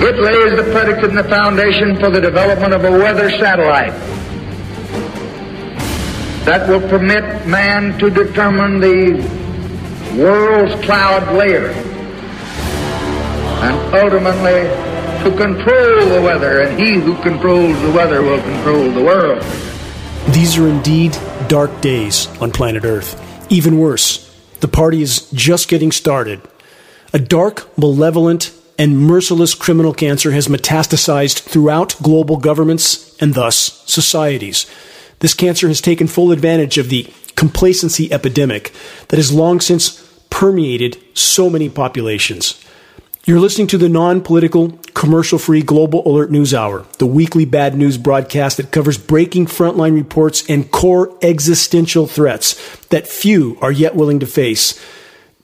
It lays the predicate and the foundation for the development of a weather satellite that will permit man to determine the world's cloud layer and ultimately to control the weather, and he who controls the weather will control the world. These are indeed dark days on planet Earth. Even worse, the party is just getting started. A dark, malevolent, and merciless criminal cancer has metastasized throughout global governments and thus societies. This cancer has taken full advantage of the complacency epidemic that has long since permeated so many populations. You're listening to the non political, commercial free Global Alert News Hour, the weekly bad news broadcast that covers breaking frontline reports and core existential threats that few are yet willing to face.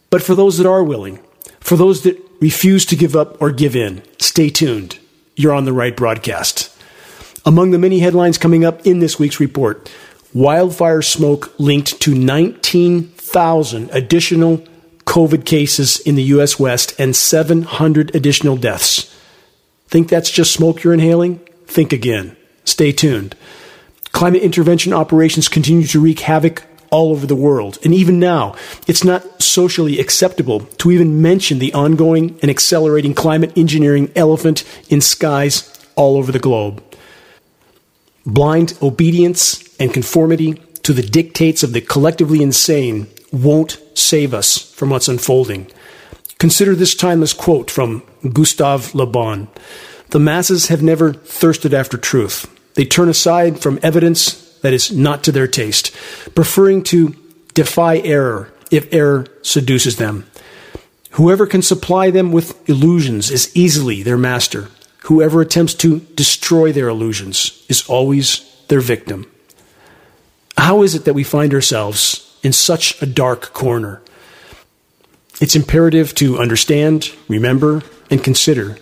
But for those that are willing, for those that refuse to give up or give in, stay tuned. You're on the right broadcast. Among the many headlines coming up in this week's report, wildfire smoke linked to 19,000 additional COVID cases in the U.S. West and 700 additional deaths. Think that's just smoke you're inhaling? Think again. Stay tuned. Climate intervention operations continue to wreak havoc all over the world. And even now, it's not socially acceptable to even mention the ongoing and accelerating climate engineering elephant in skies all over the globe. Blind obedience and conformity to the dictates of the collectively insane won't save us from what's unfolding. Consider this timeless quote from Gustave Le Bon The masses have never thirsted after truth. They turn aside from evidence that is not to their taste, preferring to defy error if error seduces them. Whoever can supply them with illusions is easily their master. Whoever attempts to destroy their illusions is always their victim. How is it that we find ourselves in such a dark corner. It's imperative to understand, remember, and consider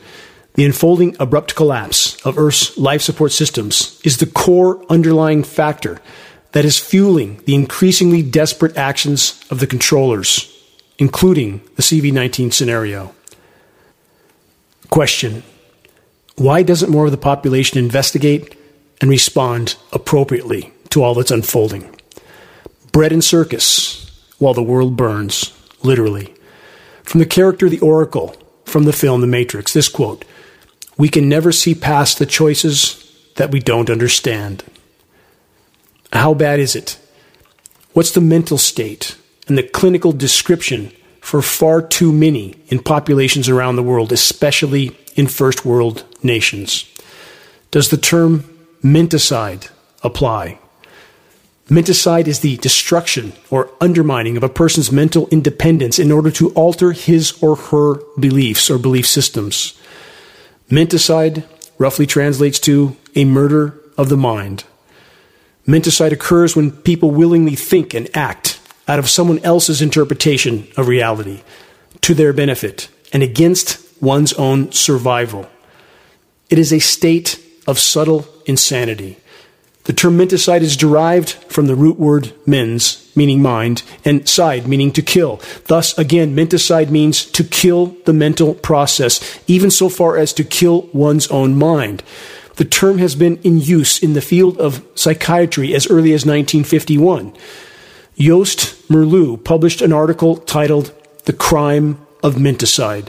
the unfolding abrupt collapse of Earth's life support systems is the core underlying factor that is fueling the increasingly desperate actions of the controllers, including the CV19 scenario. Question Why doesn't more of the population investigate and respond appropriately to all that's unfolding? bread and circus while the world burns, literally. From the character The Oracle from the film The Matrix, this quote We can never see past the choices that we don't understand. How bad is it? What's the mental state and the clinical description for far too many in populations around the world, especially in first world nations? Does the term menticide apply? Menticide is the destruction or undermining of a person's mental independence in order to alter his or her beliefs or belief systems. Menticide roughly translates to a murder of the mind. Menticide occurs when people willingly think and act out of someone else's interpretation of reality to their benefit and against one's own survival. It is a state of subtle insanity the term menticide is derived from the root word mens, meaning mind, and side, meaning to kill. Thus, again, menticide means to kill the mental process, even so far as to kill one's own mind. The term has been in use in the field of psychiatry as early as 1951. Joost Meerloo published an article titled The Crime of Menticide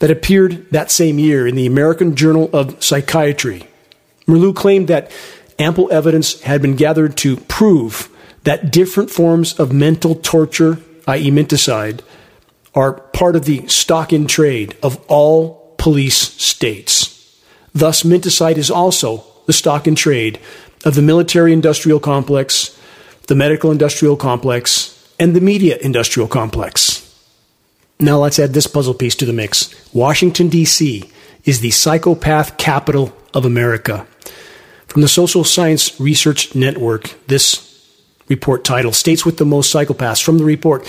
that appeared that same year in the American Journal of Psychiatry. Meerloo claimed that ample evidence had been gathered to prove that different forms of mental torture, i.e., menticide, are part of the stock in trade of all police states. Thus, menticide is also the stock in trade of the military industrial complex, the medical industrial complex, and the media industrial complex. Now let's add this puzzle piece to the mix. Washington, D.C. is the psychopath capital of America. From the Social Science Research Network, this report title States with the Most Psychopaths. From the report,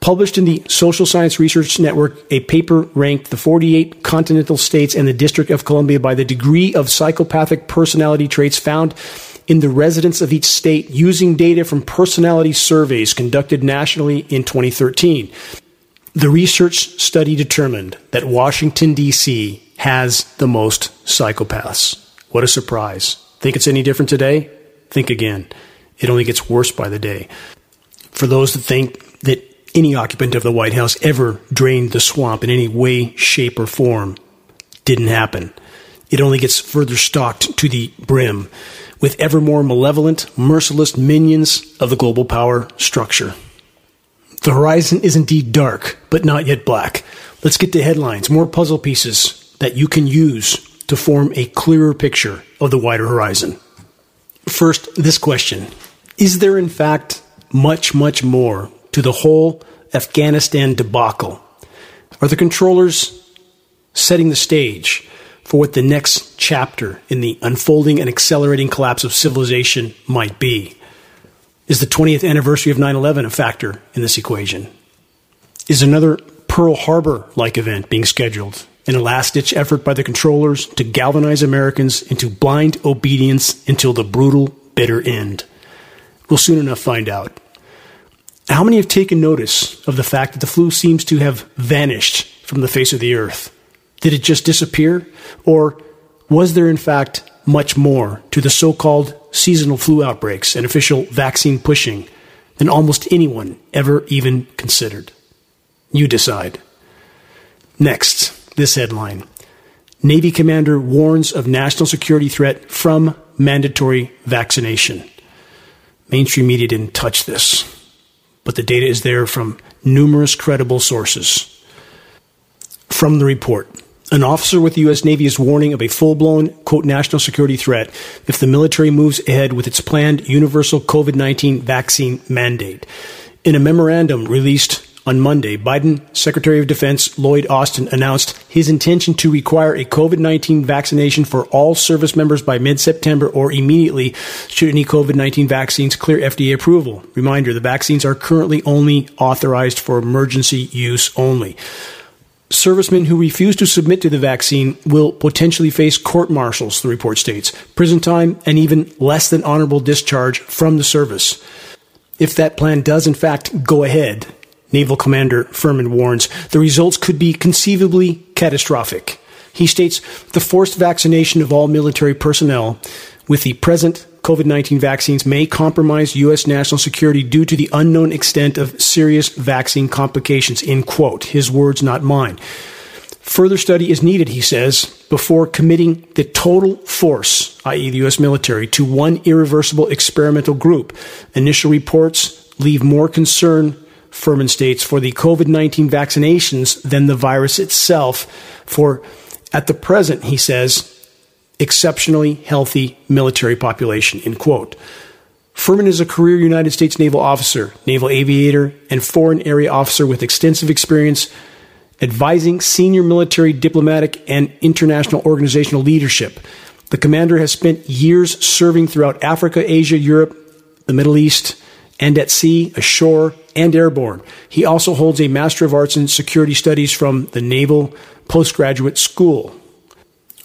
published in the Social Science Research Network, a paper ranked the 48 continental states and the District of Columbia by the degree of psychopathic personality traits found in the residents of each state using data from personality surveys conducted nationally in 2013. The research study determined that Washington, D.C has the most psychopaths. What a surprise. Think it's any different today? Think again. It only gets worse by the day. For those that think that any occupant of the White House ever drained the swamp in any way, shape, or form, didn't happen. It only gets further stocked to the brim with ever more malevolent, merciless minions of the global power structure. The horizon is indeed dark, but not yet black. Let's get to headlines, more puzzle pieces that you can use to form a clearer picture of the wider horizon. First, this question Is there, in fact, much, much more to the whole Afghanistan debacle? Are the controllers setting the stage for what the next chapter in the unfolding and accelerating collapse of civilization might be? Is the 20th anniversary of 9 11 a factor in this equation? Is another Pearl Harbor like event being scheduled in a last ditch effort by the controllers to galvanize Americans into blind obedience until the brutal, bitter end? We'll soon enough find out. How many have taken notice of the fact that the flu seems to have vanished from the face of the earth? Did it just disappear? Or was there, in fact, much more to the so called seasonal flu outbreaks and official vaccine pushing than almost anyone ever even considered? You decide. Next, this headline Navy commander warns of national security threat from mandatory vaccination. Mainstream media didn't touch this, but the data is there from numerous credible sources. From the report, an officer with the U.S. Navy is warning of a full blown, quote, national security threat if the military moves ahead with its planned universal COVID 19 vaccine mandate. In a memorandum released on Monday, Biden Secretary of Defense Lloyd Austin announced his intention to require a COVID 19 vaccination for all service members by mid September or immediately should any COVID 19 vaccines clear FDA approval. Reminder the vaccines are currently only authorized for emergency use only servicemen who refuse to submit to the vaccine will potentially face court martials, the report states, prison time, and even less than honorable discharge from the service. If that plan does in fact go ahead, Naval Commander Furman warns, the results could be conceivably catastrophic. He states the forced vaccination of all military personnel with the present COVID 19 vaccines may compromise U.S. national security due to the unknown extent of serious vaccine complications. In quote, his words, not mine. Further study is needed, he says, before committing the total force, i.e., the U.S. military, to one irreversible experimental group. Initial reports leave more concern, Furman states, for the COVID 19 vaccinations than the virus itself. For at the present, he says, exceptionally healthy military population, end quote. Furman is a career United States naval officer, naval aviator, and foreign area officer with extensive experience advising senior military, diplomatic, and international organizational leadership. The commander has spent years serving throughout Africa, Asia, Europe, the Middle East, and at sea, ashore, and airborne. He also holds a Master of Arts in Security Studies from the Naval Postgraduate School.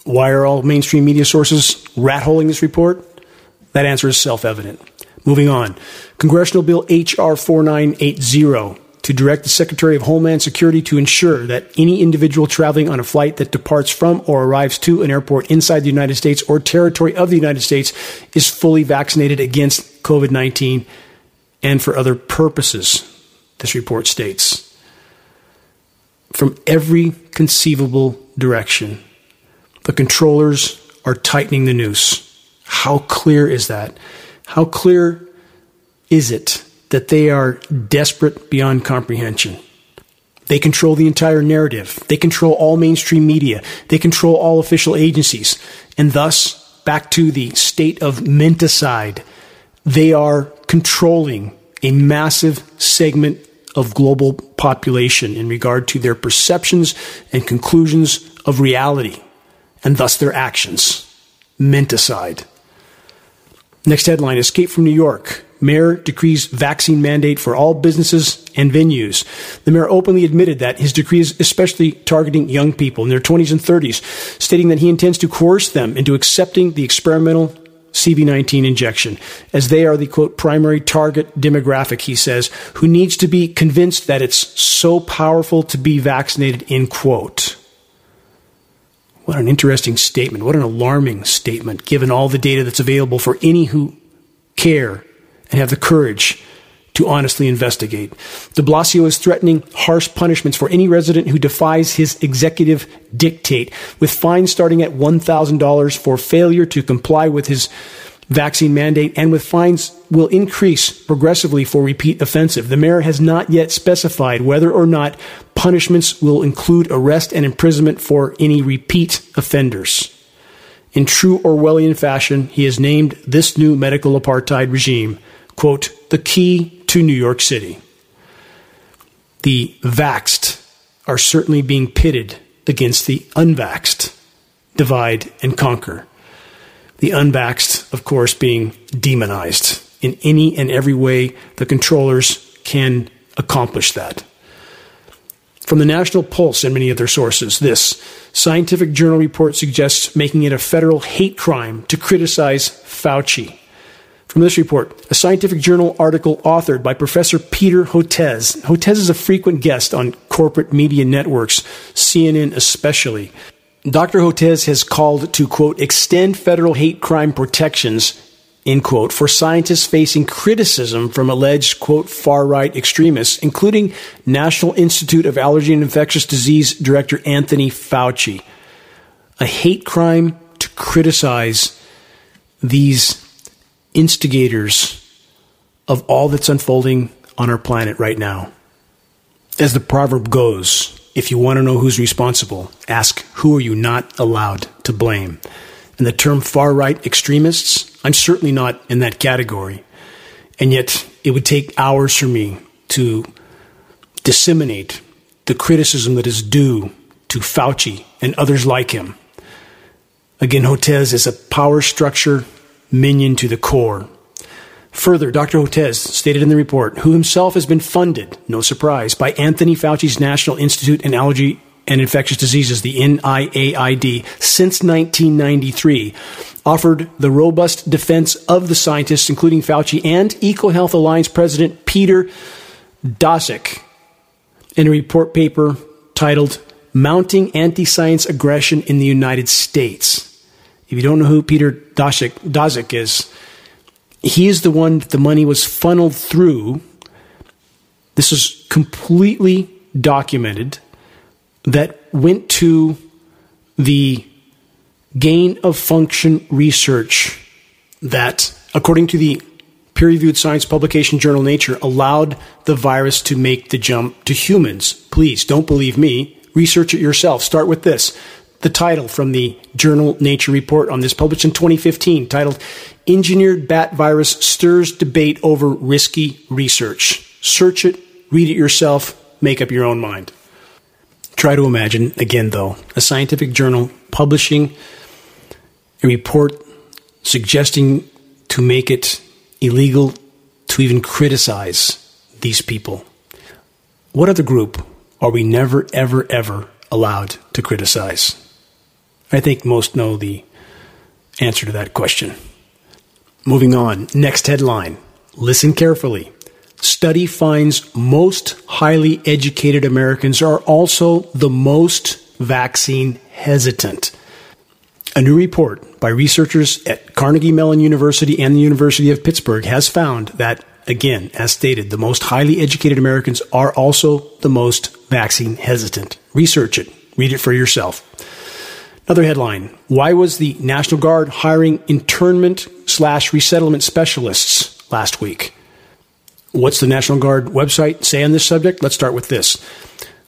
Why are all mainstream media sources rat holing this report? That answer is self evident. Moving on. Congressional Bill H.R. 4980 to direct the Secretary of Homeland Security to ensure that any individual traveling on a flight that departs from or arrives to an airport inside the United States or territory of the United States is fully vaccinated against COVID 19 and for other purposes, this report states. From every conceivable direction, the controllers are tightening the noose. How clear is that? How clear is it that they are desperate beyond comprehension? They control the entire narrative. They control all mainstream media. They control all official agencies. And thus, back to the state of menticide, they are controlling a massive segment of global population in regard to their perceptions and conclusions of reality and thus their actions. Menticide. Next headline Escape from New York. Mayor decrees vaccine mandate for all businesses and venues. The mayor openly admitted that his decree is especially targeting young people in their 20s and 30s, stating that he intends to coerce them into accepting the experimental CV19 injection, as they are the quote primary target demographic, he says, who needs to be convinced that it's so powerful to be vaccinated, in quote. What an interesting statement. What an alarming statement, given all the data that's available for any who care and have the courage to honestly investigate. De Blasio is threatening harsh punishments for any resident who defies his executive dictate, with fines starting at $1,000 for failure to comply with his vaccine mandate and with fines will increase progressively for repeat offensive. The mayor has not yet specified whether or not punishments will include arrest and imprisonment for any repeat offenders. In true Orwellian fashion, he has named this new medical apartheid regime, quote, the key to New York City. The vaxed are certainly being pitted against the unvaxed. Divide and conquer the unvaxxed, of course, being demonized in any and every way the controllers can accomplish that. From the National Pulse and many other sources, this scientific journal report suggests making it a federal hate crime to criticize Fauci. From this report, a scientific journal article authored by Professor Peter Hotez. Hotez is a frequent guest on corporate media networks, CNN especially. Dr. Hotez has called to, quote, extend federal hate crime protections, end quote, for scientists facing criticism from alleged, quote, far right extremists, including National Institute of Allergy and Infectious Disease Director Anthony Fauci. A hate crime to criticize these instigators of all that's unfolding on our planet right now. As the proverb goes, if you want to know who's responsible, ask who are you not allowed to blame. And the term far right extremists, I'm certainly not in that category. And yet, it would take hours for me to disseminate the criticism that is due to Fauci and others like him. Again, Hotez is a power structure minion to the core. Further, Dr. Hotez stated in the report, who himself has been funded, no surprise, by Anthony Fauci's National Institute of Allergy and Infectious Diseases, the NIAID, since 1993, offered the robust defense of the scientists, including Fauci and EcoHealth Alliance President Peter Daszak, in a report paper titled Mounting Anti Science Aggression in the United States. If you don't know who Peter Daszak, Daszak is, he is the one that the money was funneled through. This is completely documented that went to the gain of function research that, according to the peer reviewed science publication journal Nature, allowed the virus to make the jump to humans. Please don't believe me. Research it yourself. Start with this. The title from the journal Nature report on this, published in 2015, titled engineered bat virus stirs debate over risky research. Search it, read it yourself, make up your own mind. Try to imagine, again though, a scientific journal publishing a report suggesting to make it illegal to even criticize these people. What other group are we never, ever, ever allowed to criticize? I think most know the answer to that question. Moving on. Next headline. Listen carefully. Study finds most highly educated Americans are also the most vaccine hesitant. A new report by researchers at Carnegie Mellon University and the University of Pittsburgh has found that, again, as stated, the most highly educated Americans are also the most vaccine hesitant. Research it, read it for yourself. Another headline Why was the National Guard hiring internment slash resettlement specialists last week? What's the National Guard website say on this subject? Let's start with this.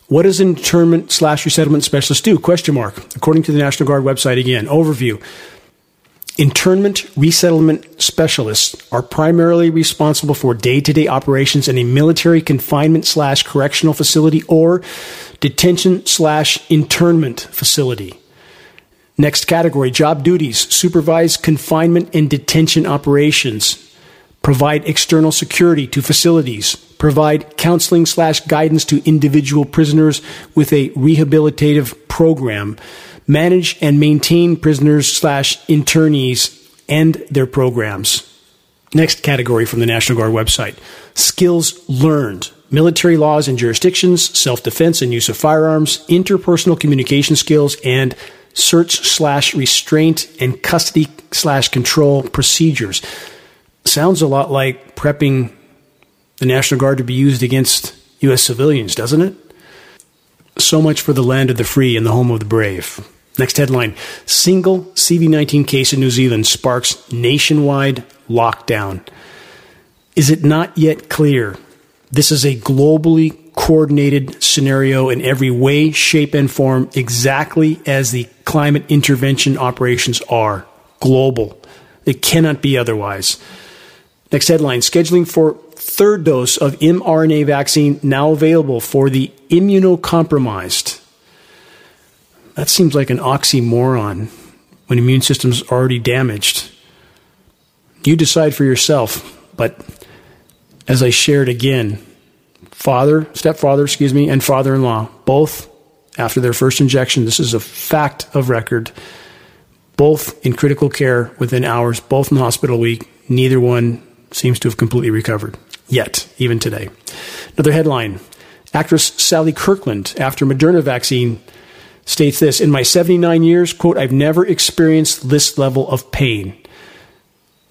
What does internment slash resettlement specialist do? Question mark. According to the National Guard website again, overview. Internment resettlement specialists are primarily responsible for day to day operations in a military confinement slash correctional facility or detention slash internment facility. Next category job duties supervise confinement and detention operations, provide external security to facilities, provide counseling slash guidance to individual prisoners with a rehabilitative program, manage and maintain prisoners slash internees and their programs. Next category from the National Guard website skills learned military laws and jurisdictions, self defense and use of firearms, interpersonal communication skills, and search slash restraint and custody slash control procedures. Sounds a lot like prepping the National Guard to be used against U.S. civilians, doesn't it? So much for the land of the free and the home of the brave. Next headline Single CV19 case in New Zealand sparks nationwide lockdown. Is it not yet clear this is a globally coordinated scenario in every way, shape, and form, exactly as the climate intervention operations are global? It cannot be otherwise. Next headline Scheduling for third dose of mRNA vaccine now available for the immunocompromised. That seems like an oxymoron when immune system's already damaged. You decide for yourself, but as I shared again, father, stepfather, excuse me, and father in law, both after their first injection, this is a fact of record, both in critical care within hours, both in hospital week. Neither one seems to have completely recovered yet, even today. Another headline Actress Sally Kirkland, after Moderna vaccine, states this In my 79 years, quote, I've never experienced this level of pain.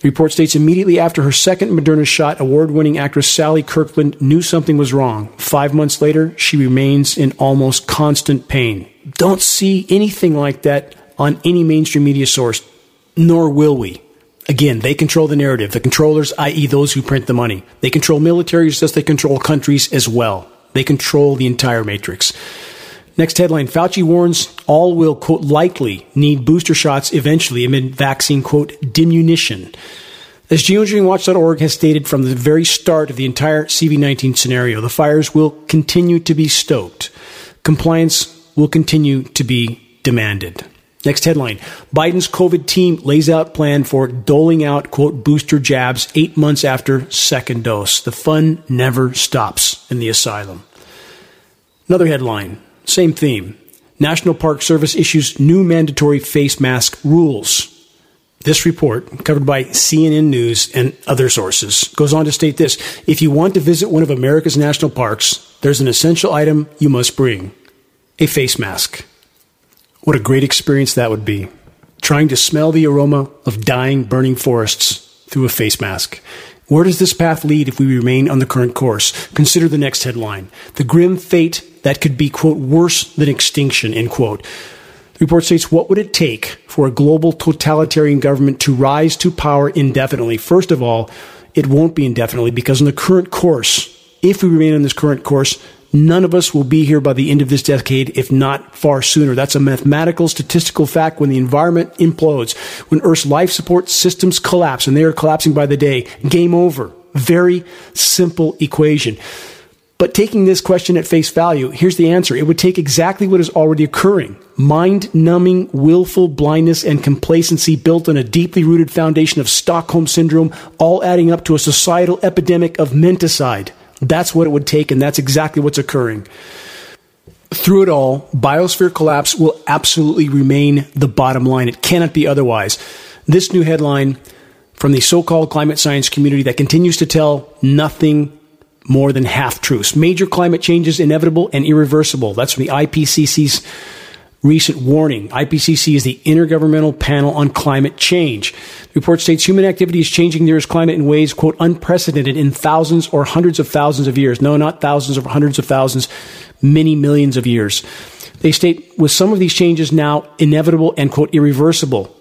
The report states immediately after her second Moderna shot, award winning actress Sally Kirkland knew something was wrong. Five months later, she remains in almost constant pain. Don't see anything like that on any mainstream media source, nor will we. Again, they control the narrative. The controllers, i.e., those who print the money. They control militaries just they control countries as well. They control the entire matrix. Next headline Fauci warns all will, quote, likely need booster shots eventually amid vaccine, quote, diminution. As geoengineeringwatch.org has stated from the very start of the entire CV19 scenario, the fires will continue to be stoked. Compliance will continue to be demanded. Next headline Biden's COVID team lays out plan for doling out, quote, booster jabs eight months after second dose. The fun never stops in the asylum. Another headline same theme. National Park Service issues new mandatory face mask rules. This report, covered by CNN News and other sources, goes on to state this If you want to visit one of America's national parks, there's an essential item you must bring a face mask. What a great experience that would be. Trying to smell the aroma of dying, burning forests through a face mask. Where does this path lead if we remain on the current course? Consider the next headline. The grim fate that could be, quote, worse than extinction, end quote. The report states, what would it take for a global totalitarian government to rise to power indefinitely? First of all, it won't be indefinitely because in the current course, if we remain on this current course, none of us will be here by the end of this decade, if not far sooner. That's a mathematical, statistical fact. When the environment implodes, when Earth's life support systems collapse, and they are collapsing by the day, game over. Very simple equation. But taking this question at face value, here's the answer. It would take exactly what is already occurring. Mind numbing, willful blindness and complacency built on a deeply rooted foundation of Stockholm syndrome, all adding up to a societal epidemic of menticide. That's what it would take, and that's exactly what's occurring. Through it all, biosphere collapse will absolutely remain the bottom line. It cannot be otherwise. This new headline from the so called climate science community that continues to tell nothing more than half truths. Major climate change is inevitable and irreversible. That's from the IPCC's recent warning. IPCC is the Intergovernmental Panel on Climate Change. The report states human activity is changing the Earth's climate in ways, quote, unprecedented in thousands or hundreds of thousands of years. No, not thousands or hundreds of thousands, many millions of years. They state with some of these changes now inevitable and, quote, irreversible.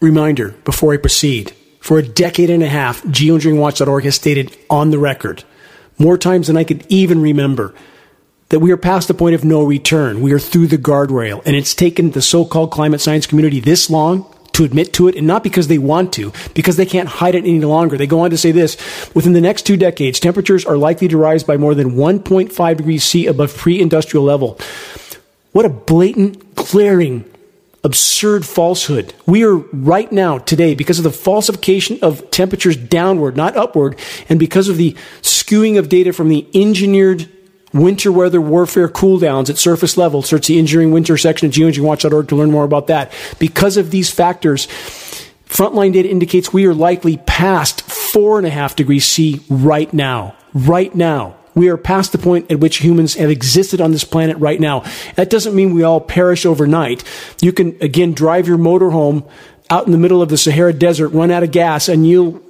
Reminder before I proceed. For a decade and a half, geoengineeringwatch.org has stated on the record more times than I could even remember, that we are past the point of no return. We are through the guardrail. And it's taken the so called climate science community this long to admit to it, and not because they want to, because they can't hide it any longer. They go on to say this within the next two decades, temperatures are likely to rise by more than 1.5 degrees C above pre industrial level. What a blatant, glaring absurd falsehood. We are right now, today, because of the falsification of temperatures downward, not upward, and because of the skewing of data from the engineered winter weather warfare cooldowns at surface level. Search the engineering winter section at geoengineeringwatch.org to learn more about that. Because of these factors, frontline data indicates we are likely past four and a half degrees C right now. Right now. We are past the point at which humans have existed on this planet right now. That doesn't mean we all perish overnight. You can, again, drive your motorhome out in the middle of the Sahara Desert, run out of gas, and you'll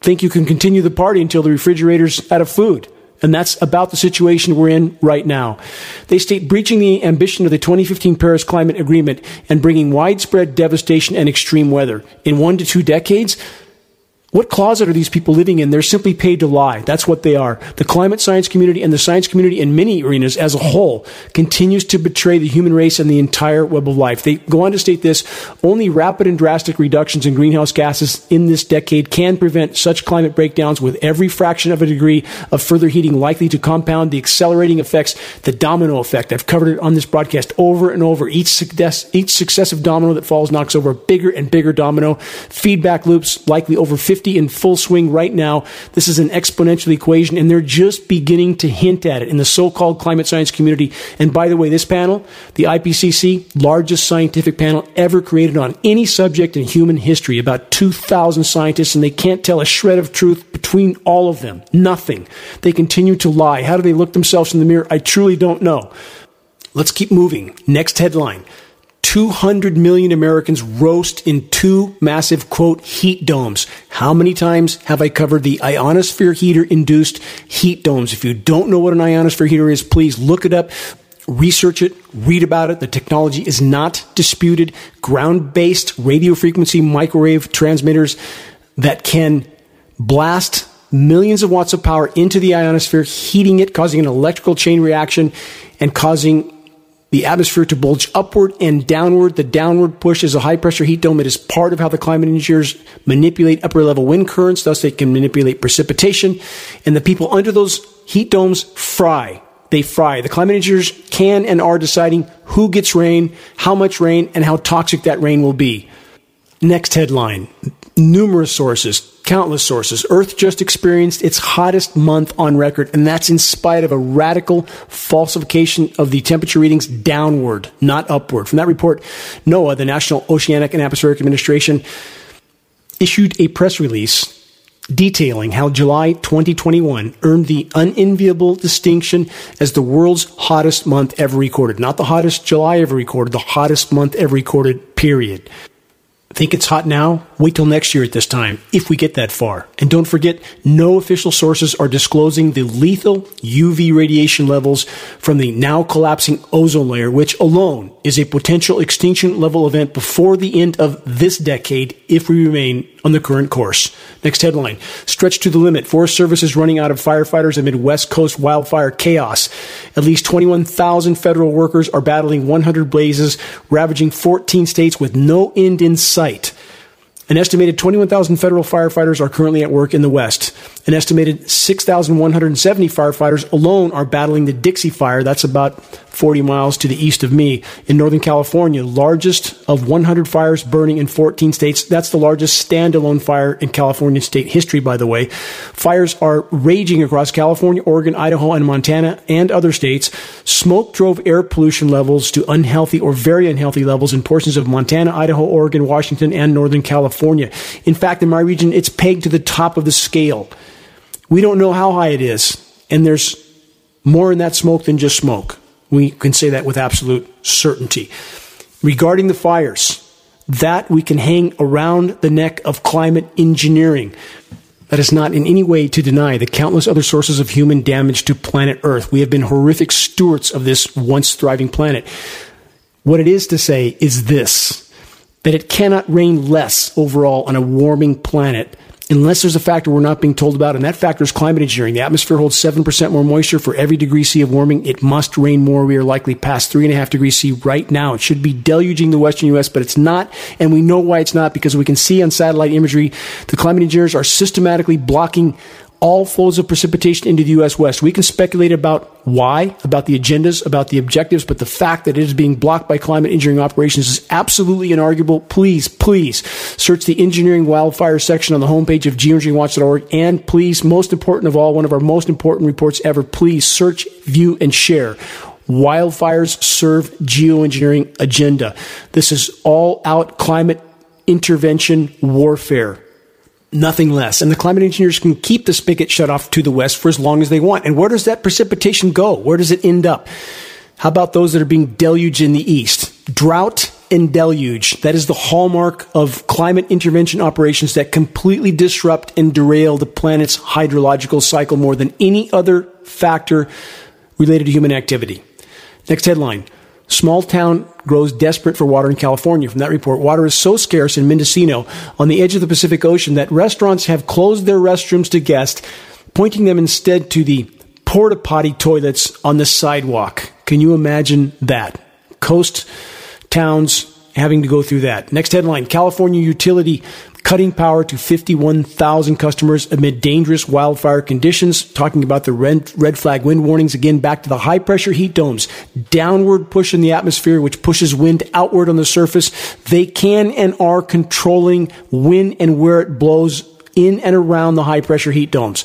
think you can continue the party until the refrigerator's out of food. And that's about the situation we're in right now. They state breaching the ambition of the 2015 Paris Climate Agreement and bringing widespread devastation and extreme weather. In one to two decades, what closet are these people living in? They're simply paid to lie. That's what they are. The climate science community and the science community in many arenas as a whole continues to betray the human race and the entire web of life. They go on to state this only rapid and drastic reductions in greenhouse gases in this decade can prevent such climate breakdowns with every fraction of a degree of further heating likely to compound the accelerating effects, the domino effect. I've covered it on this broadcast over and over. Each, success, each successive domino that falls knocks over a bigger and bigger domino. Feedback loops likely over 50 50 in full swing right now. This is an exponential equation, and they're just beginning to hint at it in the so called climate science community. And by the way, this panel, the IPCC, largest scientific panel ever created on any subject in human history, about 2,000 scientists, and they can't tell a shred of truth between all of them. Nothing. They continue to lie. How do they look themselves in the mirror? I truly don't know. Let's keep moving. Next headline. 200 million Americans roast in two massive, quote, heat domes. How many times have I covered the ionosphere heater induced heat domes? If you don't know what an ionosphere heater is, please look it up. Research it, read about it. The technology is not disputed. Ground based radio frequency microwave transmitters that can blast millions of watts of power into the ionosphere, heating it, causing an electrical chain reaction, and causing the atmosphere to bulge upward and downward. The downward push is a high pressure heat dome. It is part of how the climate engineers manipulate upper level wind currents. Thus, they can manipulate precipitation. And the people under those heat domes fry. They fry. The climate engineers can and are deciding who gets rain, how much rain, and how toxic that rain will be. Next headline numerous sources, countless sources. Earth just experienced its hottest month on record, and that's in spite of a radical falsification of the temperature readings downward, not upward. From that report, NOAA, the National Oceanic and Atmospheric Administration, issued a press release detailing how July 2021 earned the unenviable distinction as the world's hottest month ever recorded. Not the hottest July ever recorded, the hottest month ever recorded, period. Think it's hot now? Wait till next year at this time, if we get that far. And don't forget, no official sources are disclosing the lethal UV radiation levels from the now collapsing ozone layer, which alone is a potential extinction level event before the end of this decade if we remain on the current course. Next headline Stretched to the limit. Forest Service is running out of firefighters amid West Coast wildfire chaos. At least 21,000 federal workers are battling 100 blazes, ravaging 14 states with no end in sight. An estimated 21,000 federal firefighters are currently at work in the West. An estimated 6,170 firefighters alone are battling the Dixie Fire. That's about 40 miles to the east of me in Northern California, largest of 100 fires burning in 14 states. That's the largest standalone fire in California state history, by the way. Fires are raging across California, Oregon, Idaho, and Montana and other states. Smoke drove air pollution levels to unhealthy or very unhealthy levels in portions of Montana, Idaho, Oregon, Washington, and Northern California. In fact, in my region, it's pegged to the top of the scale. We don't know how high it is, and there's more in that smoke than just smoke. We can say that with absolute certainty. Regarding the fires, that we can hang around the neck of climate engineering. That is not in any way to deny the countless other sources of human damage to planet Earth. We have been horrific stewards of this once thriving planet. What it is to say is this that it cannot rain less overall on a warming planet unless there's a factor we're not being told about, and that factor is climate engineering. The atmosphere holds 7% more moisture for every degree C of warming. It must rain more. We are likely past 3.5 degrees C right now. It should be deluging the western U.S., but it's not, and we know why it's not because we can see on satellite imagery the climate engineers are systematically blocking all flows of precipitation into the U.S. West. We can speculate about why, about the agendas, about the objectives, but the fact that it is being blocked by climate engineering operations is absolutely inarguable. Please, please search the engineering wildfire section on the homepage of geoengineeringwatch.org. And please, most important of all, one of our most important reports ever, please search, view, and share. Wildfires serve geoengineering agenda. This is all out climate intervention warfare. Nothing less. And the climate engineers can keep the spigot shut off to the west for as long as they want. And where does that precipitation go? Where does it end up? How about those that are being deluged in the east? Drought and deluge. That is the hallmark of climate intervention operations that completely disrupt and derail the planet's hydrological cycle more than any other factor related to human activity. Next headline. Small town grows desperate for water in California. From that report, water is so scarce in Mendocino on the edge of the Pacific Ocean that restaurants have closed their restrooms to guests, pointing them instead to the porta potty toilets on the sidewalk. Can you imagine that? Coast towns having to go through that. Next headline California utility cutting power to 51,000 customers amid dangerous wildfire conditions. Talking about the red, red flag wind warnings again, back to the high pressure heat domes, downward push in the atmosphere, which pushes wind outward on the surface. They can and are controlling when and where it blows in and around the high pressure heat domes.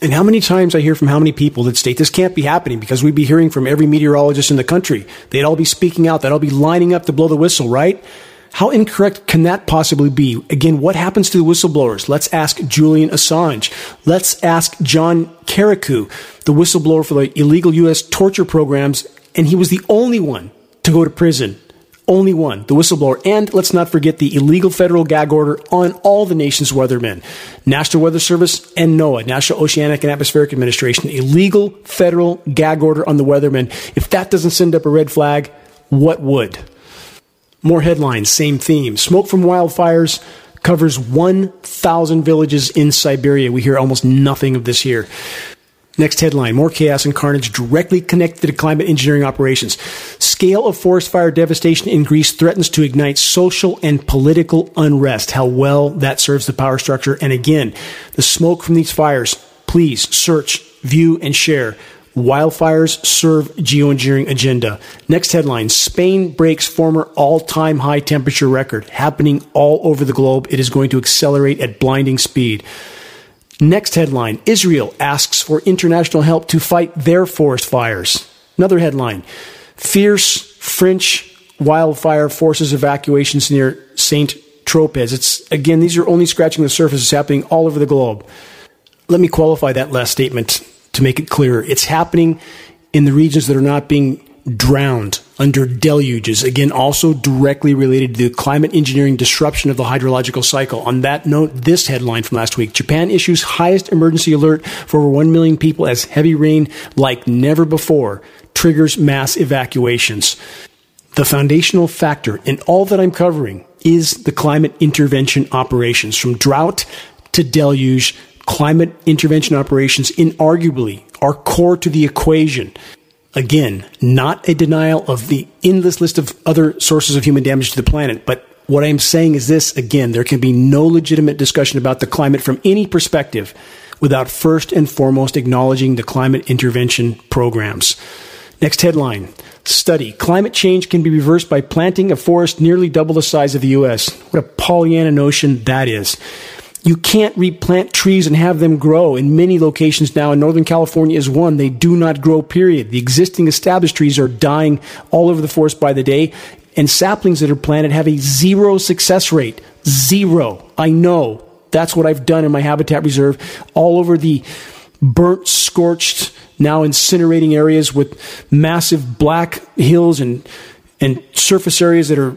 And how many times I hear from how many people that state this can't be happening because we'd be hearing from every meteorologist in the country. They'd all be speaking out. They'd all be lining up to blow the whistle, right? How incorrect can that possibly be? Again, what happens to the whistleblowers? Let's ask Julian Assange. Let's ask John Kiriakou, the whistleblower for the illegal U.S. torture programs, and he was the only one to go to prison only one, the whistleblower. And let's not forget the illegal federal gag order on all the nation's weathermen National Weather Service and NOAA, National Oceanic and Atmospheric Administration. Illegal federal gag order on the weathermen. If that doesn't send up a red flag, what would? More headlines, same theme. Smoke from wildfires covers 1,000 villages in Siberia. We hear almost nothing of this here. Next headline More chaos and carnage directly connected to climate engineering operations. Scale of forest fire devastation in Greece threatens to ignite social and political unrest. How well that serves the power structure. And again, the smoke from these fires, please search, view, and share. Wildfires serve geoengineering agenda. Next headline Spain breaks former all time high temperature record. Happening all over the globe. It is going to accelerate at blinding speed. Next headline Israel asks for international help to fight their forest fires. Another headline Fierce French wildfire forces evacuations near St. Tropez. It's again, these are only scratching the surface. It's happening all over the globe. Let me qualify that last statement to make it clear. It's happening in the regions that are not being drowned under deluges. Again, also directly related to the climate engineering disruption of the hydrological cycle. On that note, this headline from last week Japan issues highest emergency alert for over 1 million people as heavy rain like never before triggers mass evacuations. The foundational factor in all that I'm covering is the climate intervention operations from drought to deluge. Climate intervention operations inarguably are core to the equation. Again, not a denial of the endless list of other sources of human damage to the planet, but what I'm saying is this again, there can be no legitimate discussion about the climate from any perspective without first and foremost acknowledging the climate intervention programs. Next headline Study Climate change can be reversed by planting a forest nearly double the size of the U.S. What a Pollyanna notion that is. You can't replant trees and have them grow. In many locations now, in Northern California is one, they do not grow, period. The existing established trees are dying all over the forest by the day, and saplings that are planted have a zero success rate. Zero. I know. That's what I've done in my habitat reserve all over the burnt, scorched, now incinerating areas with massive black hills and and surface areas that are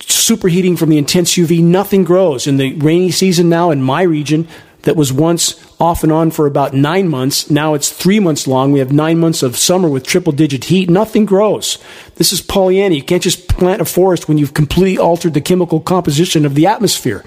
superheating from the intense UV, nothing grows. In the rainy season now in my region, that was once off and on for about nine months. Now it's three months long. We have nine months of summer with triple digit heat. Nothing grows. This is Pollyanna. You can't just plant a forest when you've completely altered the chemical composition of the atmosphere.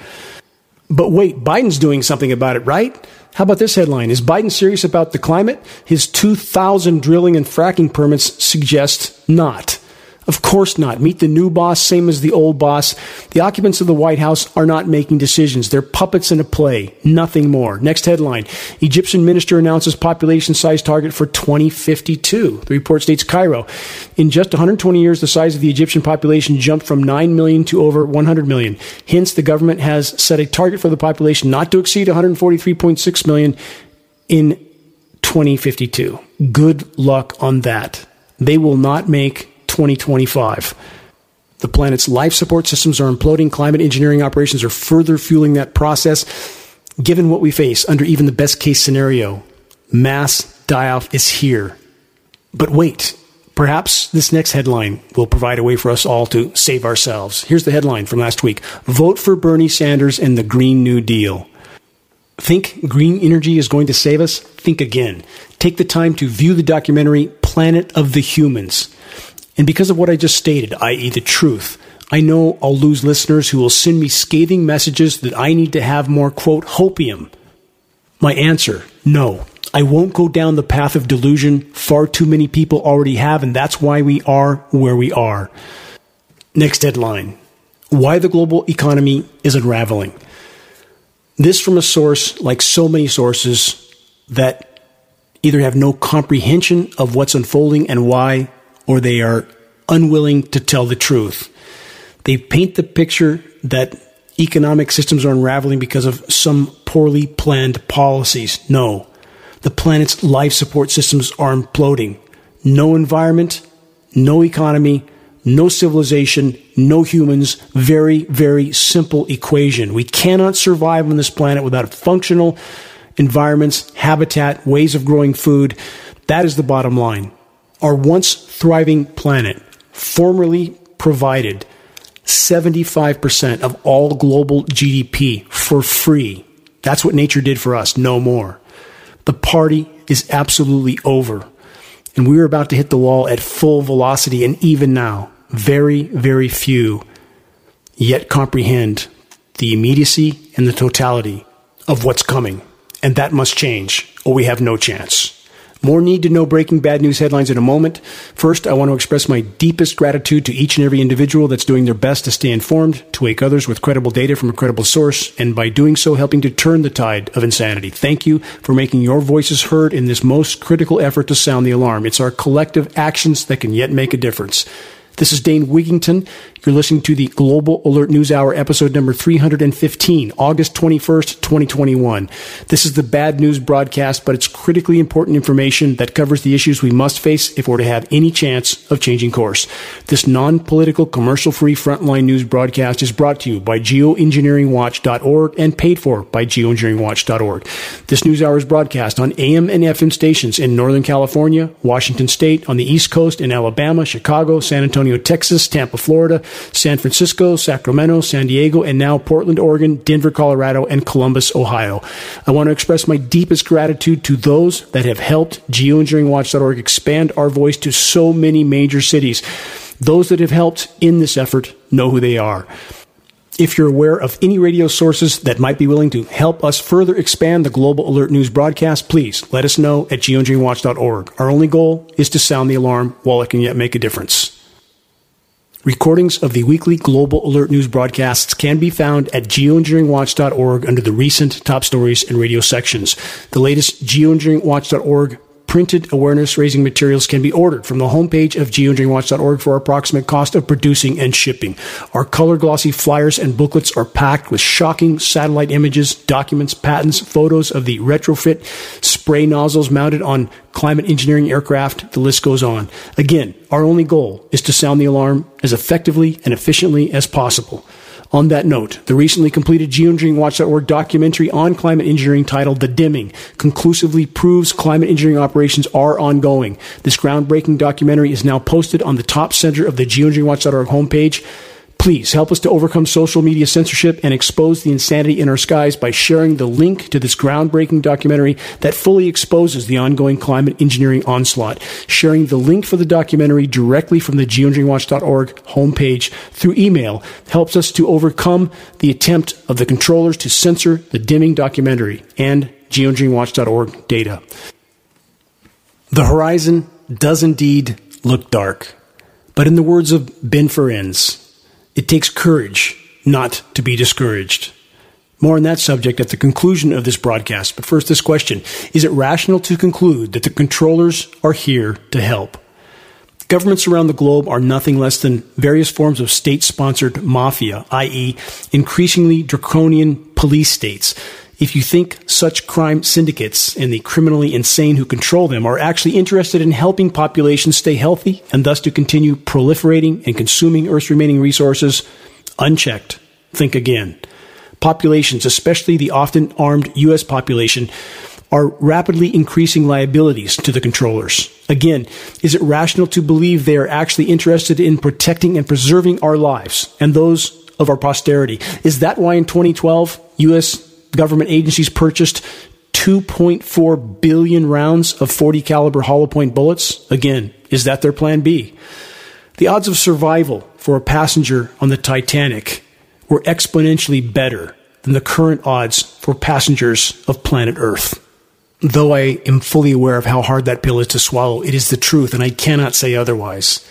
But wait, Biden's doing something about it, right? How about this headline? Is Biden serious about the climate? His 2,000 drilling and fracking permits suggest not. Of course not. Meet the new boss, same as the old boss. The occupants of the White House are not making decisions. They're puppets in a play. Nothing more. Next headline. Egyptian minister announces population size target for 2052. The report states Cairo. In just 120 years, the size of the Egyptian population jumped from 9 million to over 100 million. Hence, the government has set a target for the population not to exceed 143.6 million in 2052. Good luck on that. They will not make 2025. The planet's life support systems are imploding. Climate engineering operations are further fueling that process. Given what we face under even the best case scenario, mass die off is here. But wait, perhaps this next headline will provide a way for us all to save ourselves. Here's the headline from last week Vote for Bernie Sanders and the Green New Deal. Think green energy is going to save us? Think again. Take the time to view the documentary Planet of the Humans. And because of what I just stated, i.e., the truth, I know I'll lose listeners who will send me scathing messages that I need to have more, quote, hopium. My answer no. I won't go down the path of delusion. Far too many people already have, and that's why we are where we are. Next headline Why the global economy is unraveling. This from a source like so many sources that either have no comprehension of what's unfolding and why, or they are unwilling to tell the truth. They paint the picture that economic systems are unraveling because of some poorly planned policies. No. The planet's life support systems are imploding. No environment, no economy, no civilization, no humans. Very, very simple equation. We cannot survive on this planet without functional environments, habitat, ways of growing food. That is the bottom line. Our once thriving planet, formerly provided 75% of all global GDP for free. That's what nature did for us, no more. The party is absolutely over. And we're about to hit the wall at full velocity. And even now, very, very few yet comprehend the immediacy and the totality of what's coming. And that must change, or we have no chance. More need to know breaking bad news headlines in a moment. First, I want to express my deepest gratitude to each and every individual that's doing their best to stay informed, to wake others with credible data from a credible source, and by doing so, helping to turn the tide of insanity. Thank you for making your voices heard in this most critical effort to sound the alarm. It's our collective actions that can yet make a difference. This is Dane Wigington. You're listening to the Global Alert News Hour, episode number 315, August 21st, 2021. This is the bad news broadcast, but it's critically important information that covers the issues we must face if we're to have any chance of changing course. This non political, commercial free frontline news broadcast is brought to you by geoengineeringwatch.org and paid for by geoengineeringwatch.org. This news hour is broadcast on AM and FM stations in Northern California, Washington State, on the East Coast, in Alabama, Chicago, San Antonio, Texas, Tampa, Florida, San Francisco, Sacramento, San Diego, and now Portland, Oregon, Denver, Colorado, and Columbus, Ohio. I want to express my deepest gratitude to those that have helped geoengineeringwatch.org expand our voice to so many major cities. Those that have helped in this effort know who they are. If you're aware of any radio sources that might be willing to help us further expand the Global Alert News broadcast, please let us know at geoengineeringwatch.org. Our only goal is to sound the alarm while it can yet make a difference. Recordings of the weekly Global Alert News broadcasts can be found at geoengineeringwatch.org under the recent top stories and radio sections. The latest geoengineeringwatch.org printed awareness raising materials can be ordered from the homepage of geoengineeringwatch.org for approximate cost of producing and shipping. Our color glossy flyers and booklets are packed with shocking satellite images, documents, patents, photos of the retrofit spray nozzles mounted on climate engineering aircraft. The list goes on. Again, our only goal is to sound the alarm as effectively and efficiently as possible. On that note, the recently completed geoengineeringwatch.org documentary on climate engineering titled The Dimming conclusively proves climate engineering operations are ongoing. This groundbreaking documentary is now posted on the top center of the geoengineeringwatch.org homepage. Please help us to overcome social media censorship and expose the insanity in our skies by sharing the link to this groundbreaking documentary that fully exposes the ongoing climate engineering onslaught. Sharing the link for the documentary directly from the geoengineeringwatch.org homepage through email helps us to overcome the attempt of the controllers to censor the dimming documentary and geoengineeringwatch.org data. The horizon does indeed look dark. But in the words of Ben Ferencz, it takes courage not to be discouraged. More on that subject at the conclusion of this broadcast. But first, this question Is it rational to conclude that the controllers are here to help? Governments around the globe are nothing less than various forms of state sponsored mafia, i.e., increasingly draconian police states. If you think such crime syndicates and the criminally insane who control them are actually interested in helping populations stay healthy and thus to continue proliferating and consuming Earth's remaining resources, unchecked, think again. populations, especially the often armed U.S. population, are rapidly increasing liabilities to the controllers. Again, is it rational to believe they are actually interested in protecting and preserving our lives and those of our posterity? Is that why in 2012, U.S. government agencies purchased 2.4 billion rounds of 40 caliber hollow point bullets? Again, is that their plan B? The odds of survival for a passenger on the Titanic were exponentially better than the current odds for passengers of planet Earth. Though I am fully aware of how hard that pill is to swallow, it is the truth, and I cannot say otherwise.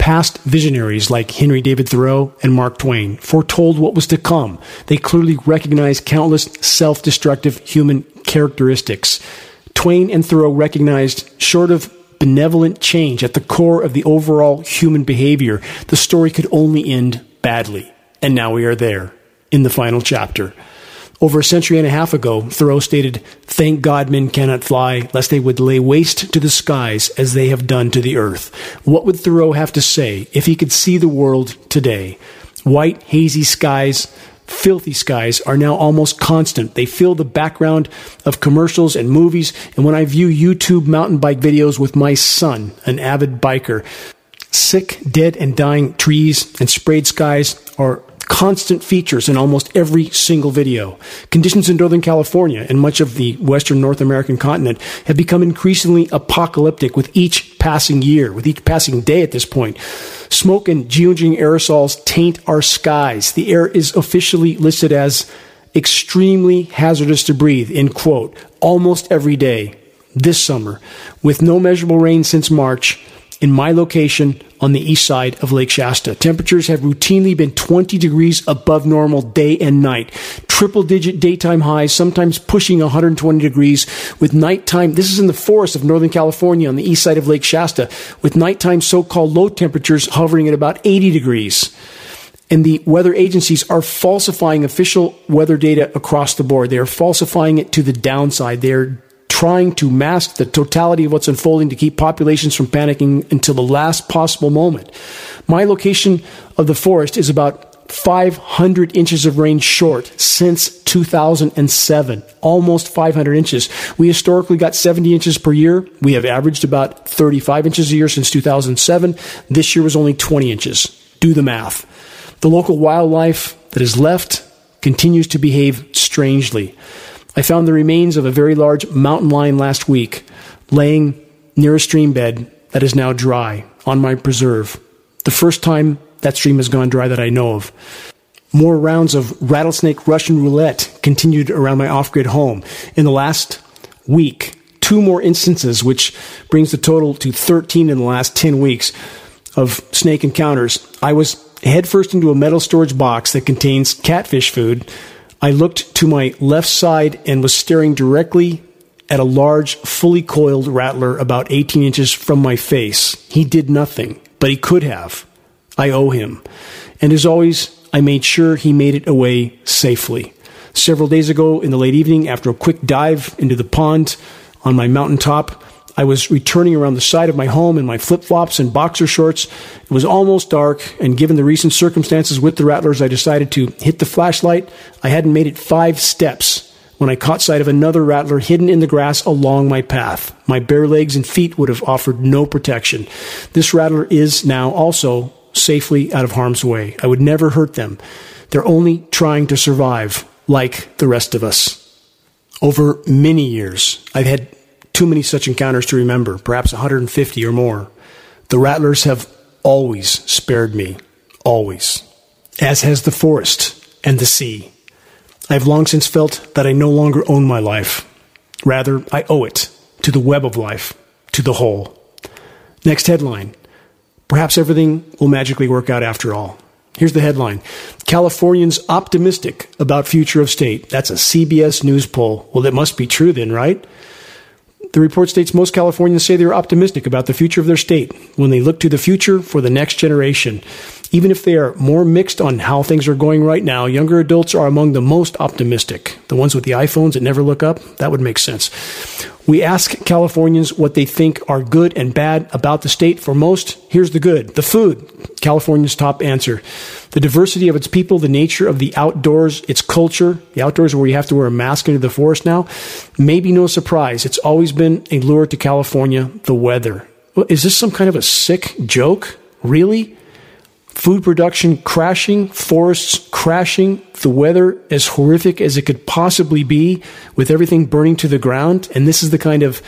Past visionaries like Henry David Thoreau and Mark Twain foretold what was to come. They clearly recognized countless self destructive human characteristics. Twain and Thoreau recognized, short of benevolent change at the core of the overall human behavior, the story could only end badly. And now we are there, in the final chapter. Over a century and a half ago, Thoreau stated, Thank God men cannot fly, lest they would lay waste to the skies as they have done to the earth. What would Thoreau have to say if he could see the world today? White, hazy skies, filthy skies are now almost constant. They fill the background of commercials and movies. And when I view YouTube mountain bike videos with my son, an avid biker, sick, dead, and dying trees and sprayed skies are constant features in almost every single video. Conditions in Northern California and much of the Western North American continent have become increasingly apocalyptic with each passing year, with each passing day at this point. Smoke and geoengineering aerosols taint our skies. The air is officially listed as extremely hazardous to breathe, in quote, almost every day this summer, with no measurable rain since March in my location on the east side of Lake Shasta. Temperatures have routinely been 20 degrees above normal day and night. Triple digit daytime highs, sometimes pushing 120 degrees with nighttime. This is in the forest of Northern California on the east side of Lake Shasta with nighttime so-called low temperatures hovering at about 80 degrees and the weather agencies are falsifying official weather data across the board. They are falsifying it to the downside. They are trying to mask the totality of what's unfolding to keep populations from panicking until the last possible moment. My location of the forest is about 500 inches of rain short since 2007, almost 500 inches. We historically got 70 inches per year. We have averaged about 35 inches a year since 2007. This year was only 20 inches. Do the math. The local wildlife that is left continues to behave strangely. I found the remains of a very large mountain lion last week laying near a stream bed that is now dry on my preserve. The first time that stream has gone dry that I know of. More rounds of rattlesnake Russian roulette continued around my off grid home. In the last week, two more instances, which brings the total to 13 in the last 10 weeks of snake encounters. I was headfirst into a metal storage box that contains catfish food I looked to my left side and was staring directly at a large, fully coiled rattler about 18 inches from my face. He did nothing, but he could have. I owe him. And as always, I made sure he made it away safely. Several days ago in the late evening, after a quick dive into the pond on my mountaintop, I was returning around the side of my home in my flip flops and boxer shorts. It was almost dark, and given the recent circumstances with the rattlers, I decided to hit the flashlight. I hadn't made it five steps when I caught sight of another rattler hidden in the grass along my path. My bare legs and feet would have offered no protection. This rattler is now also safely out of harm's way. I would never hurt them. They're only trying to survive like the rest of us. Over many years, I've had too many such encounters to remember, perhaps 150 or more. The rattlers have always spared me, always, as has the forest and the sea. I have long since felt that I no longer own my life. Rather, I owe it to the web of life, to the whole. Next headline. Perhaps everything will magically work out after all. Here's the headline Californians optimistic about future of state. That's a CBS News poll. Well, it must be true then, right? The report states most Californians say they are optimistic about the future of their state when they look to the future for the next generation. Even if they are more mixed on how things are going right now, younger adults are among the most optimistic. The ones with the iPhones that never look up? That would make sense. We ask Californians what they think are good and bad about the state. For most, here's the good the food. California's top answer. The diversity of its people, the nature of the outdoors, its culture, the outdoors where you have to wear a mask into the forest now, maybe no surprise. It's always been a lure to California, the weather. Is this some kind of a sick joke? Really? Food production crashing, forests crashing, the weather as horrific as it could possibly be, with everything burning to the ground. And this is the kind of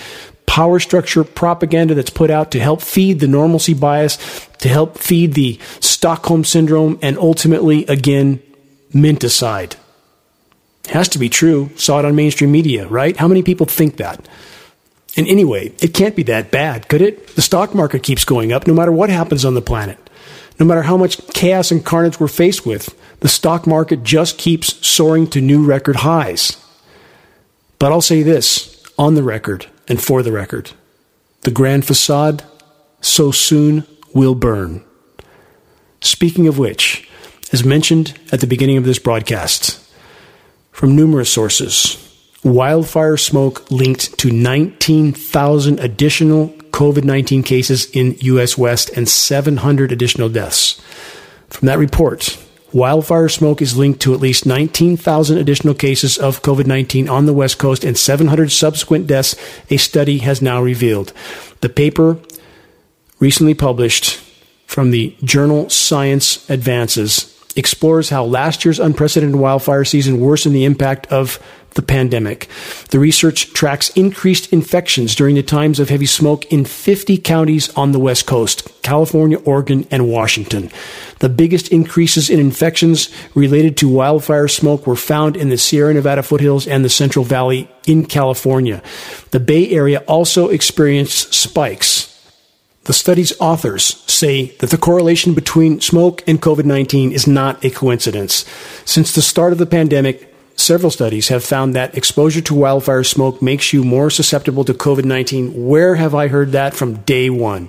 power structure propaganda that's put out to help feed the normalcy bias, to help feed the Stockholm syndrome, and ultimately, again, menticide. Has to be true. Saw it on mainstream media, right? How many people think that? And anyway, it can't be that bad, could it? The stock market keeps going up no matter what happens on the planet. No matter how much chaos and carnage we're faced with, the stock market just keeps soaring to new record highs. But I'll say this on the record and for the record the grand facade so soon will burn. Speaking of which, as mentioned at the beginning of this broadcast, from numerous sources, wildfire smoke linked to 19,000 additional COVID 19 cases in U.S. West and 700 additional deaths. From that report, wildfire smoke is linked to at least 19,000 additional cases of COVID 19 on the West Coast and 700 subsequent deaths, a study has now revealed. The paper, recently published from the journal Science Advances, explores how last year's unprecedented wildfire season worsened the impact of the pandemic. The research tracks increased infections during the times of heavy smoke in 50 counties on the West Coast California, Oregon, and Washington. The biggest increases in infections related to wildfire smoke were found in the Sierra Nevada foothills and the Central Valley in California. The Bay Area also experienced spikes. The study's authors say that the correlation between smoke and COVID 19 is not a coincidence. Since the start of the pandemic, Several studies have found that exposure to wildfire smoke makes you more susceptible to COVID 19. Where have I heard that from day one?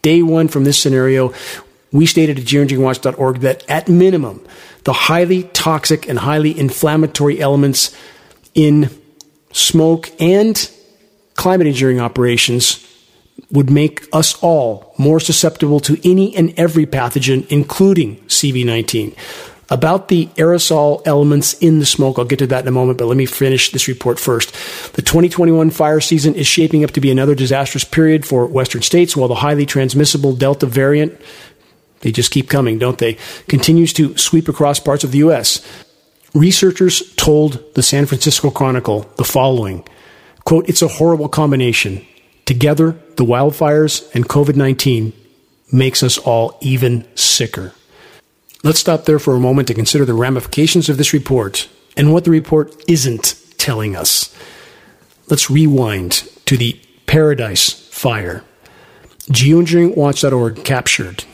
Day one from this scenario, we stated at geoengineeringwatch.org that at minimum, the highly toxic and highly inflammatory elements in smoke and climate engineering operations would make us all more susceptible to any and every pathogen, including CV19 about the aerosol elements in the smoke. I'll get to that in a moment, but let me finish this report first. The 2021 fire season is shaping up to be another disastrous period for Western states, while the highly transmissible Delta variant, they just keep coming, don't they, continues to sweep across parts of the U.S. Researchers told the San Francisco Chronicle the following quote, It's a horrible combination. Together, the wildfires and COVID 19 makes us all even sicker. Let's stop there for a moment to consider the ramifications of this report and what the report isn't telling us. Let's rewind to the Paradise Fire. Geoengineeringwatch.org captured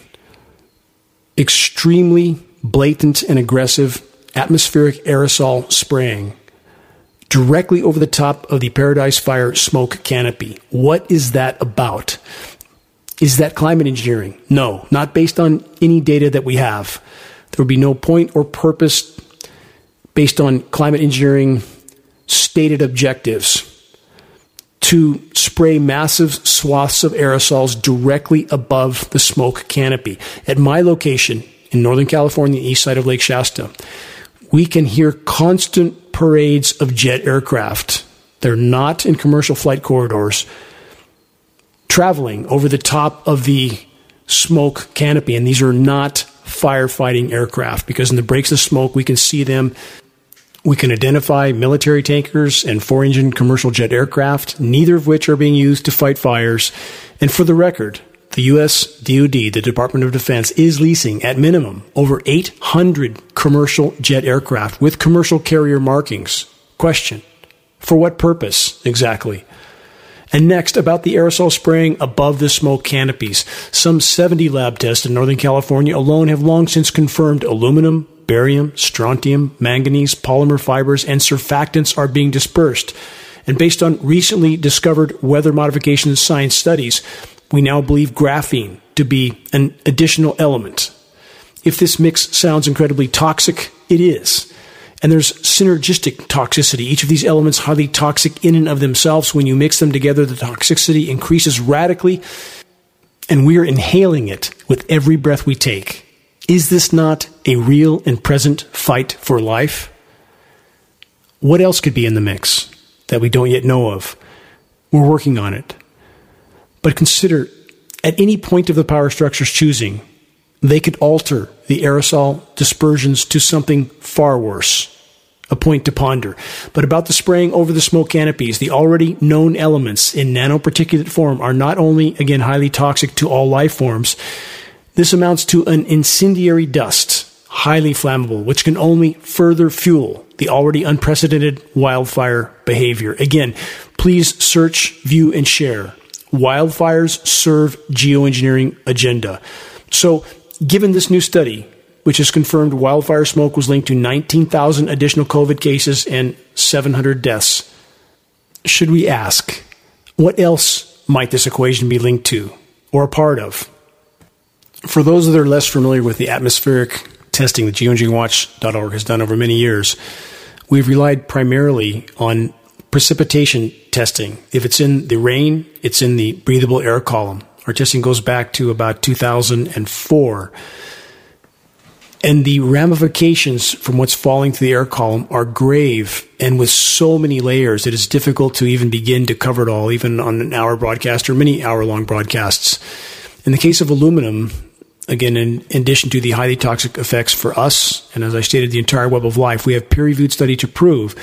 extremely blatant and aggressive atmospheric aerosol spraying directly over the top of the Paradise Fire smoke canopy. What is that about? Is that climate engineering? No, not based on any data that we have. There would be no point or purpose based on climate engineering stated objectives to spray massive swaths of aerosols directly above the smoke canopy. At my location in Northern California, east side of Lake Shasta, we can hear constant parades of jet aircraft. They're not in commercial flight corridors, traveling over the top of the smoke canopy. And these are not firefighting aircraft because in the breaks of smoke, we can see them. We can identify military tankers and four engine commercial jet aircraft, neither of which are being used to fight fires. And for the record, the U.S. DoD, the Department of Defense, is leasing at minimum over 800 commercial jet aircraft with commercial carrier markings. Question For what purpose exactly? And next, about the aerosol spraying above the smoke canopies. Some 70 lab tests in Northern California alone have long since confirmed aluminum, barium, strontium, manganese, polymer fibers, and surfactants are being dispersed. And based on recently discovered weather modification science studies, we now believe graphene to be an additional element. If this mix sounds incredibly toxic, it is. And there's synergistic toxicity. Each of these elements highly toxic in and of themselves. When you mix them together, the toxicity increases radically, and we are inhaling it with every breath we take. Is this not a real and present fight for life? What else could be in the mix that we don't yet know of? We're working on it. But consider at any point of the power structure's choosing, they could alter the aerosol dispersions to something far worse. A point to ponder. But about the spraying over the smoke canopies, the already known elements in nanoparticulate form are not only, again, highly toxic to all life forms, this amounts to an incendiary dust, highly flammable, which can only further fuel the already unprecedented wildfire behavior. Again, please search, view, and share. Wildfires serve geoengineering agenda. So Given this new study, which has confirmed wildfire smoke was linked to 19,000 additional COVID cases and 700 deaths, should we ask, what else might this equation be linked to or a part of? For those that are less familiar with the atmospheric testing that geoengineeringwatch.org has done over many years, we've relied primarily on precipitation testing. If it's in the rain, it's in the breathable air column. Our testing goes back to about 2004. And the ramifications from what's falling to the air column are grave and with so many layers, it is difficult to even begin to cover it all, even on an hour broadcast or many hour long broadcasts. In the case of aluminum, again, in, addition to the highly toxic effects for us, and as I stated, the entire web of life, we have peer reviewed study to prove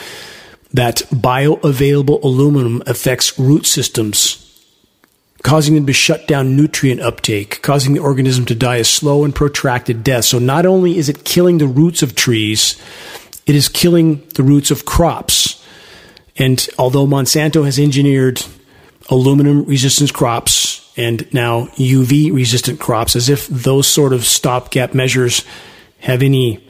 that bioavailable aluminum affects root systems causing them to shut down nutrient uptake, causing the organism to die a slow and protracted death. So not only is it killing the roots of trees, it is killing the roots of crops. And although Monsanto has engineered aluminum resistant crops and now UV resistant crops, as if those sort of stopgap measures have any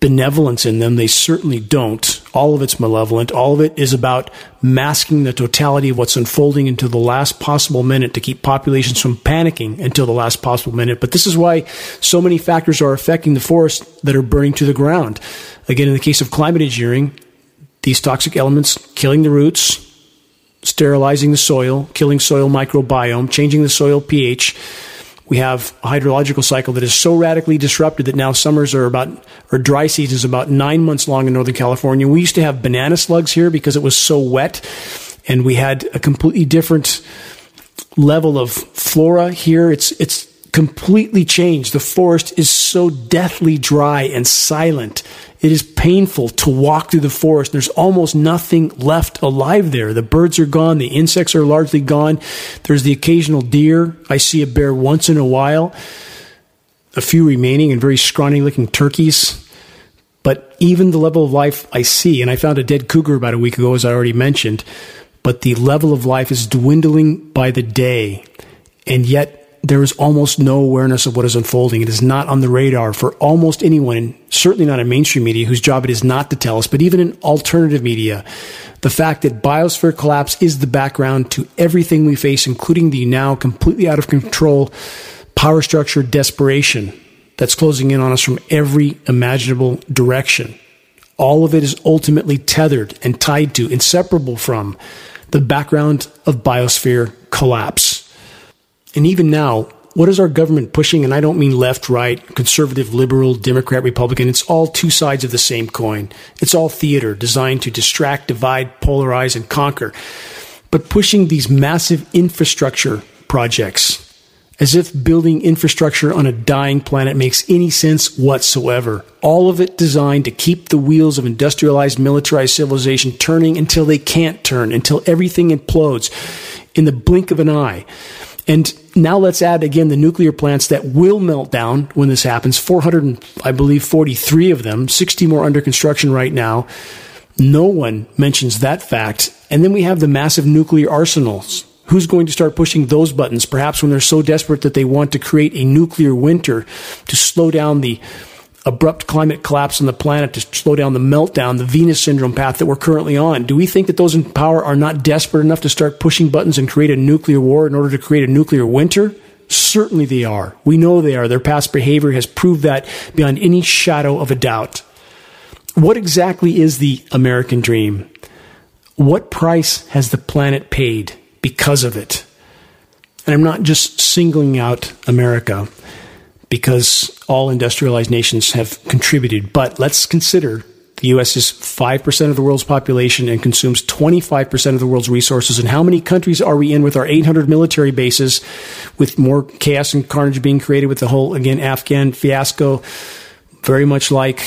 benevolence in them. They certainly don't. All of it's malevolent. All of it is about masking the totality of what's unfolding until the last possible minute to keep populations from panicking until the last possible minute. But this is why so many factors are affecting the forests that are burning to the ground. Again, in the case of climate engineering, these toxic elements killing the roots, sterilizing the soil, killing soil microbiome, changing the soil pH, we have a hydrological cycle that is so radically disrupted that now summers are about, or dry seasons about nine months long in Northern California. We used to have banana slugs here because it was so wet, and we had a completely different level of flora here. It's it's completely changed. The forest is so deathly dry and silent. It is painful to walk through the forest. There's almost nothing left alive there. The birds are gone. The insects are largely gone. There's the occasional deer. I see a bear once in a while. A few remaining and very scrawny looking turkeys. But even the level of life I see, and I found a dead cougar about a week ago, as I already mentioned, but the level of life is dwindling by the day. And yet there is almost no awareness of what is unfolding. It is not on the radar for almost anyone, certainly not in mainstream media, whose job it is not to tell us, but even in alternative media. The fact that biosphere collapse is the background to everything we face, including the now completely out of control power structure desperation that's closing in on us from every imaginable direction. All of it is ultimately tethered and tied to, inseparable from, the background of biosphere collapse. And even now, what is our government pushing? And I don't mean left, right, conservative, liberal, Democrat, Republican. It's all two sides of the same coin. It's all theater designed to distract, divide, polarize, and conquer. But pushing these massive infrastructure projects as if building infrastructure on a dying planet makes any sense whatsoever. All of it designed to keep the wheels of industrialized, militarized civilization turning until they can't turn, until everything implodes in the blink of an eye. And now let's add again the nuclear plants that will melt down when this happens. 400, I believe, 43 of them, 60 more under construction right now. No one mentions that fact. And then we have the massive nuclear arsenals. Who's going to start pushing those buttons? Perhaps when they're so desperate that they want to create a nuclear winter to slow down the abrupt climate collapse on the planet to slow down the meltdown, the Venus syndrome path that we're currently on? Do we think that those in power are not desperate enough to start pushing buttons and create a nuclear war in order to create a nuclear winter? Certainly they are. We know they are. Their past behavior has proved that beyond any shadow of a doubt. What exactly is the American dream? What price has the planet paid because of it? And I'm not just singling out America because all industrialized nations have contributed, but let's consider the US is 5% of the world's population and consumes 25% of the world's resources. And how many countries are we in with our 800 military bases, with more chaos and carnage being created with the whole, again, Afghan fiasco, very much like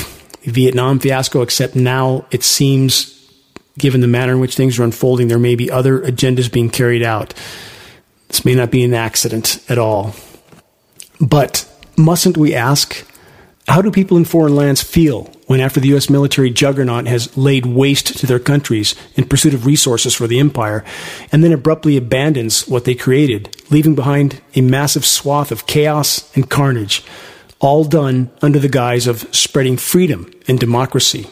Vietnam fiasco, except now it seems, given the manner in which things are unfolding, there may be other agendas being carried out. This may not be an accident at all. But mustn't we ask, how do people in foreign lands feel when, after the U.S. military juggernaut has laid waste to their countries in pursuit of resources for the empire, and then abruptly abandons what they created, leaving behind a massive swath of chaos and carnage? all done under the guise of spreading freedom and democracy.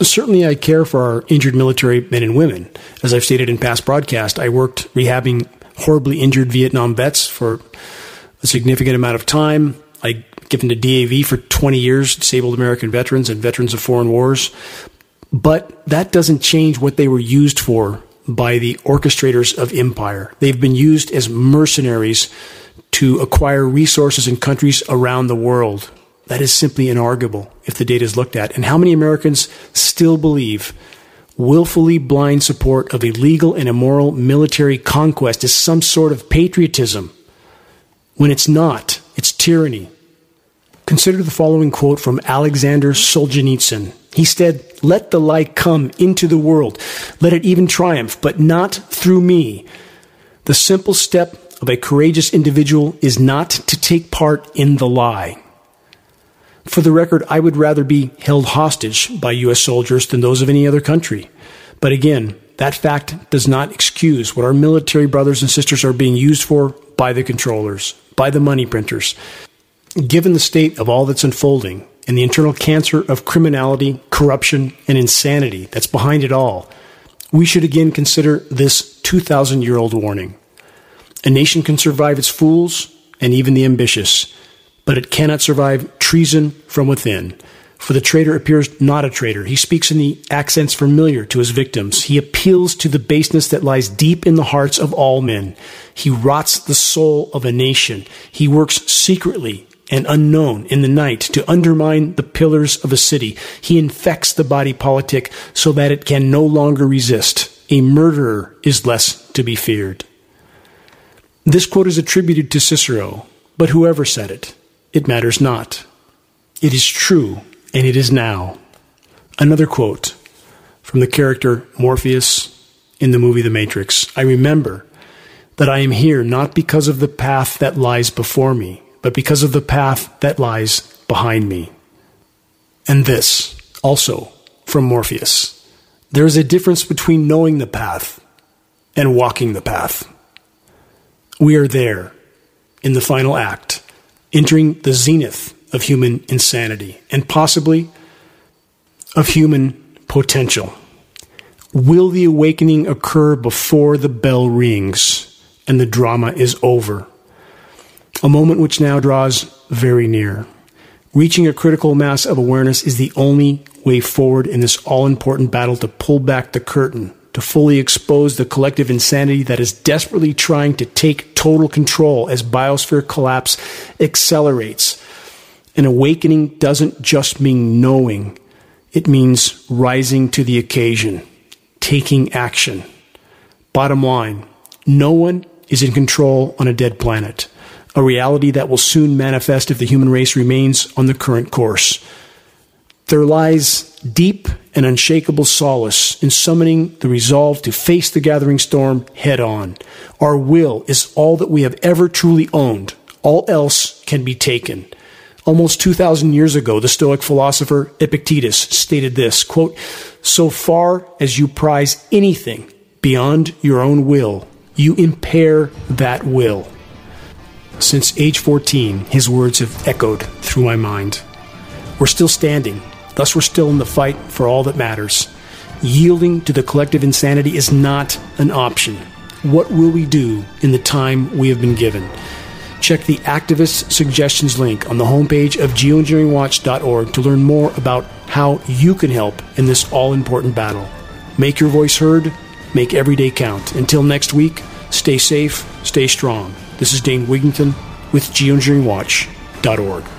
Certainly, I care for our injured military men and women. As I've stated in past broadcasts, I worked rehabbing horribly injured Vietnam vets for a significant amount of time. I given to DAV for 20 years, disabled American veterans and veterans of foreign wars. But that doesn't change what they were used for by the orchestrators of empire. They've been used as mercenaries to acquire resources in countries around the world. That is simply inarguable if the data is looked at. And how many Americans still believe willfully blind support of illegal and immoral military conquest is some sort of patriotism when it's not? It's tyranny. Consider the following quote from Alexander Solzhenitsyn. He said, Let the light come into the world. Let it even triumph, but not through me. The simple step of a courageous individual is not to take part in the lie. For the record, I would rather be held hostage by U.S. soldiers than those of any other country. But again, that fact does not excuse what our military brothers and sisters are being used for by the controllers, by the money printers. Given the state of all that's unfolding and the internal cancer of criminality, corruption, and insanity that's behind it all, we should again consider this 2,000 year old warning. A nation can survive its fools and even the ambitious, but it cannot survive treason from within. For the traitor appears not a traitor. He speaks in the accents familiar to his victims. He appeals to the baseness that lies deep in the hearts of all men. He rots the soul of a nation. He works secretly and unknown in the night to undermine the pillars of a city. He infects the body politic so that it can no longer resist. A murderer is less to be feared. This quote is attributed to Cicero, but whoever said it, it matters not. It is true, and it is now. Another quote from the character Morpheus in the movie The Matrix I remember that I am here not because of the path that lies before me, but because of the path that lies behind me. And this, also from Morpheus. There is a difference between knowing the path and walking the path. We are there in the final act, entering the zenith of human insanity and possibly of human potential. Will the awakening occur before the bell rings and the drama is over? A moment which now draws very near. Reaching a critical mass of awareness is the only way forward in this all important battle to pull back the curtain to fully expose the collective insanity that is desperately trying to take total control as biosphere collapse accelerates. An awakening doesn't just mean knowing, it means rising to the occasion, taking action. Bottom line no one is in control on a dead planet, a reality that will soon manifest if the human race remains on the current course. There lies deep and unshakable solace in summoning the resolve to face the gathering storm head on. Our will is all that we have ever truly owned. All else can be taken. Almost 2,000 years ago, the Stoic philosopher Epictetus stated this quote, So far as you prize anything beyond your own will, you impair that will. Since age 14, his words have echoed through my mind. We're still standing, Thus, we're still in the fight for all that matters. Yielding to the collective insanity is not an option. What will we do in the time we have been given? Check the activist suggestions link on the homepage of geoengineeringwatch.org to learn more about how you can help in this all important battle. Make your voice heard, make every day count. Until next week, stay safe, stay strong. This is Dane Wigington with geoengineeringwatch.org.